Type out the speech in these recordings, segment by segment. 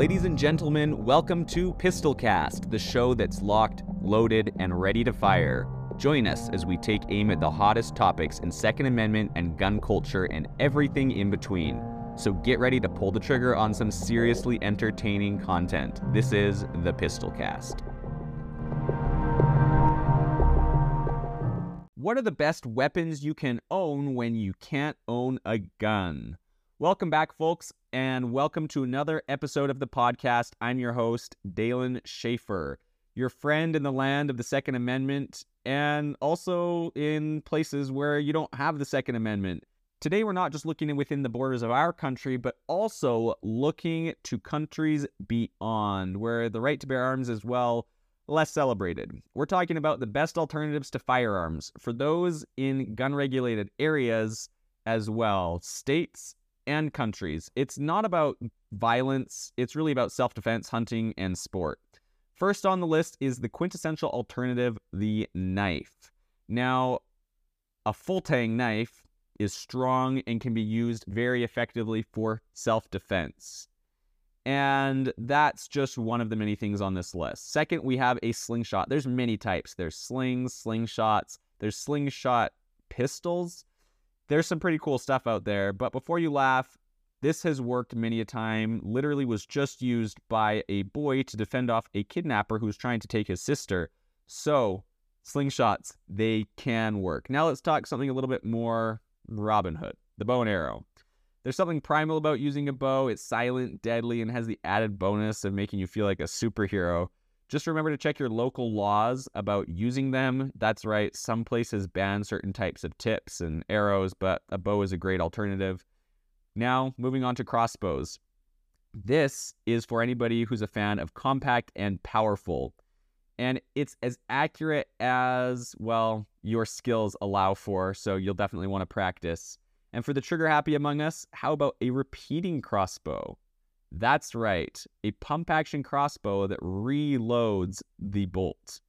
Ladies and gentlemen, welcome to Pistolcast, the show that's locked, loaded, and ready to fire. Join us as we take aim at the hottest topics in Second Amendment and gun culture and everything in between. So get ready to pull the trigger on some seriously entertaining content. This is the Pistolcast. What are the best weapons you can own when you can't own a gun? Welcome back, folks, and welcome to another episode of the podcast. I'm your host, Dalen Schaefer, your friend in the land of the Second Amendment and also in places where you don't have the Second Amendment. Today, we're not just looking within the borders of our country, but also looking to countries beyond, where the right to bear arms is, well, less celebrated. We're talking about the best alternatives to firearms for those in gun regulated areas as well, states and countries. It's not about violence, it's really about self defense, hunting, and sport. First on the list is the quintessential alternative, the knife. Now, a full tang knife is strong and can be used very effectively for self defense. And that's just one of the many things on this list. Second, we have a slingshot. There's many types. There's slings, slingshots, there's slingshot pistols, there's some pretty cool stuff out there. But before you laugh, this has worked many a time. Literally was just used by a boy to defend off a kidnapper who was trying to take his sister. So, slingshots, they can work. Now let's talk something a little bit more Robin Hood, the bow and arrow. There's something primal about using a bow. It's silent, deadly, and has the added bonus of making you feel like a superhero. Just remember to check your local laws about using them. That's right, some places ban certain types of tips and arrows, but a bow is a great alternative. Now, moving on to crossbows. This is for anybody who's a fan of compact and powerful. And it's as accurate as, well, your skills allow for, so you'll definitely want to practice. And for the trigger happy among us, how about a repeating crossbow? That's right, a pump action crossbow that reloads the bolt.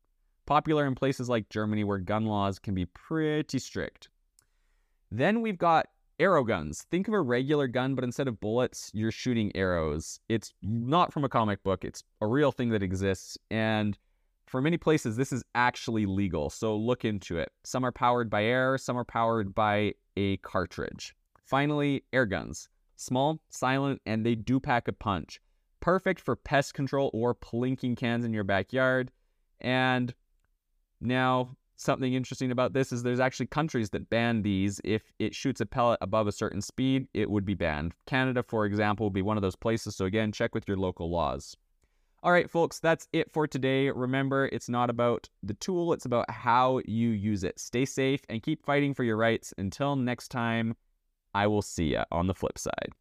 Popular in places like Germany where gun laws can be pretty strict. Then we've got arrow guns. Think of a regular gun, but instead of bullets, you're shooting arrows. It's not from a comic book, it's a real thing that exists. And for many places, this is actually legal. So look into it. Some are powered by air, some are powered by a cartridge. Finally, air guns. Small, silent, and they do pack a punch. Perfect for pest control or plinking cans in your backyard. And now, something interesting about this is there's actually countries that ban these. If it shoots a pellet above a certain speed, it would be banned. Canada, for example, would be one of those places. So, again, check with your local laws. All right, folks, that's it for today. Remember, it's not about the tool, it's about how you use it. Stay safe and keep fighting for your rights. Until next time. I will see ya on the flip side.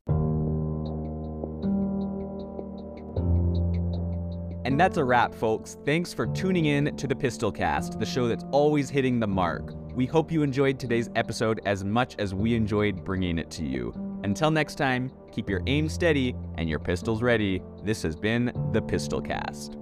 And that's a wrap, folks. Thanks for tuning in to the Pistolcast, the show that's always hitting the mark. We hope you enjoyed today's episode as much as we enjoyed bringing it to you. Until next time, keep your aim steady and your pistols ready. This has been the Pistolcast.